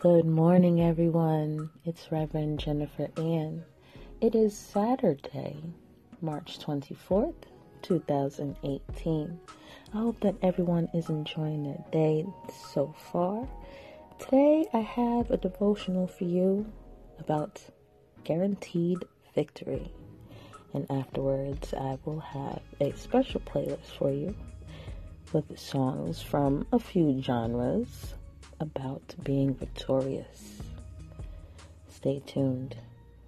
Good morning, everyone. It's Reverend Jennifer Ann. It is Saturday, March 24th, 2018. I hope that everyone is enjoying their day so far. Today, I have a devotional for you about guaranteed victory. And afterwards, I will have a special playlist for you with songs from a few genres about being victorious. Stay tuned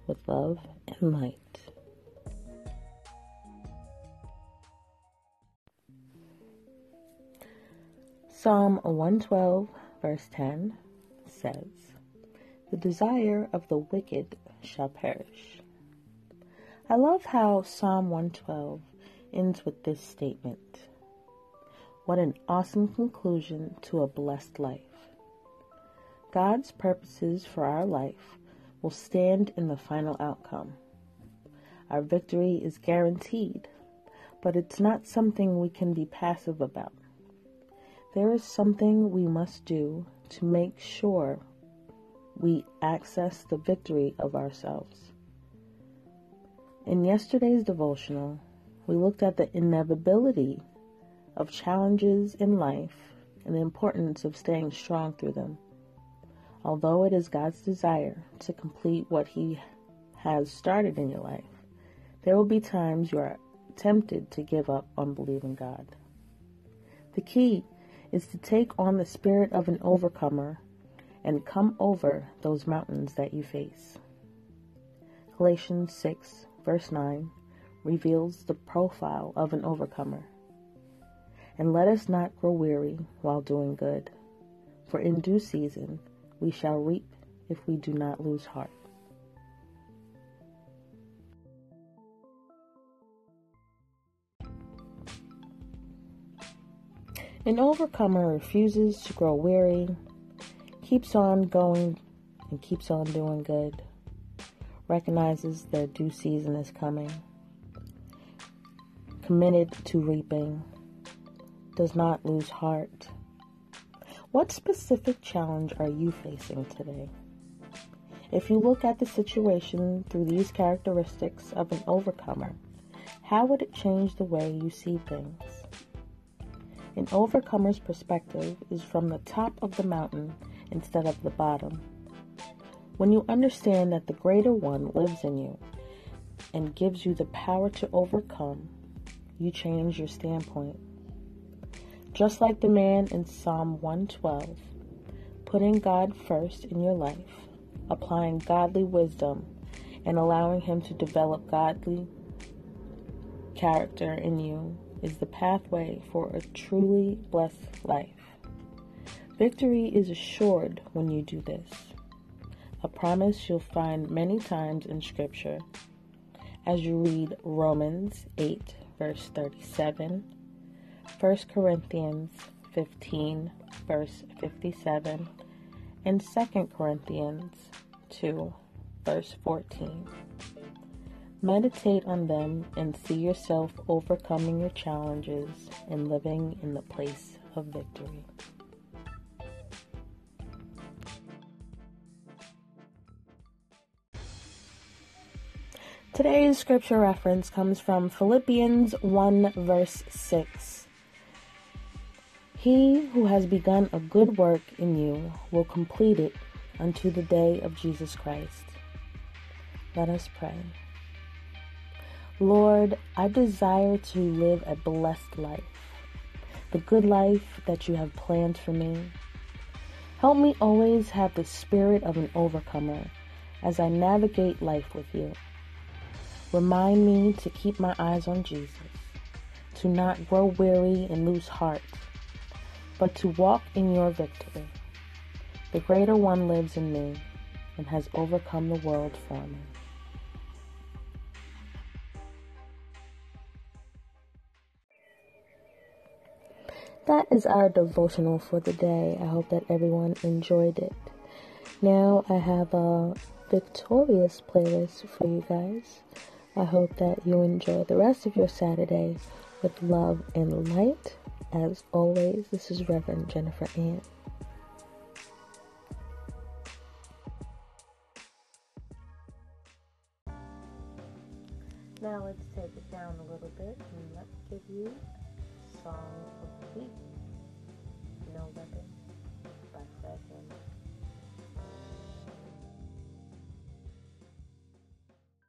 with love and light. Psalm 112, verse 10 says, The desire of the wicked shall perish. I love how Psalm 112 ends with this statement. What an awesome conclusion to a blessed life. God's purposes for our life will stand in the final outcome. Our victory is guaranteed, but it's not something we can be passive about. There is something we must do to make sure we access the victory of ourselves. In yesterday's devotional, we looked at the inevitability of challenges in life and the importance of staying strong through them. Although it is God's desire to complete what He has started in your life, there will be times you are tempted to give up on believing God. The key is to take on the spirit of an overcomer and come over those mountains that you face. Galatians 6, verse 9, reveals the profile of an overcomer. And let us not grow weary while doing good, for in due season we shall reap if we do not lose heart. An overcomer refuses to grow weary, keeps on going, and keeps on doing good, recognizes their due season is coming, committed to reaping, does not lose heart. What specific challenge are you facing today? If you look at the situation through these characteristics of an overcomer, how would it change the way you see things? An overcomer's perspective is from the top of the mountain instead of the bottom. When you understand that the greater one lives in you and gives you the power to overcome, you change your standpoint. Just like the man in Psalm 112, putting God first in your life, applying godly wisdom, and allowing Him to develop godly character in you is the pathway for a truly blessed life. Victory is assured when you do this, a promise you'll find many times in Scripture as you read Romans 8, verse 37 1 Corinthians 15, verse 57, and 2 Corinthians 2, verse 14. Meditate on them and see yourself overcoming your challenges and living in the place of victory. Today's scripture reference comes from Philippians 1, verse 6. He who has begun a good work in you will complete it unto the day of Jesus Christ. Let us pray. Lord, I desire to live a blessed life, the good life that you have planned for me. Help me always have the spirit of an overcomer as I navigate life with you. Remind me to keep my eyes on Jesus, to not grow weary and lose heart but to walk in your victory. The greater one lives in me and has overcome the world for me. That is our devotional for the day. I hope that everyone enjoyed it. Now I have a victorious playlist for you guys. I hope that you enjoy the rest of your Saturday with love and light. As always, this is Reverend Jennifer Ann. Now let's take it down a little bit and let's give you some.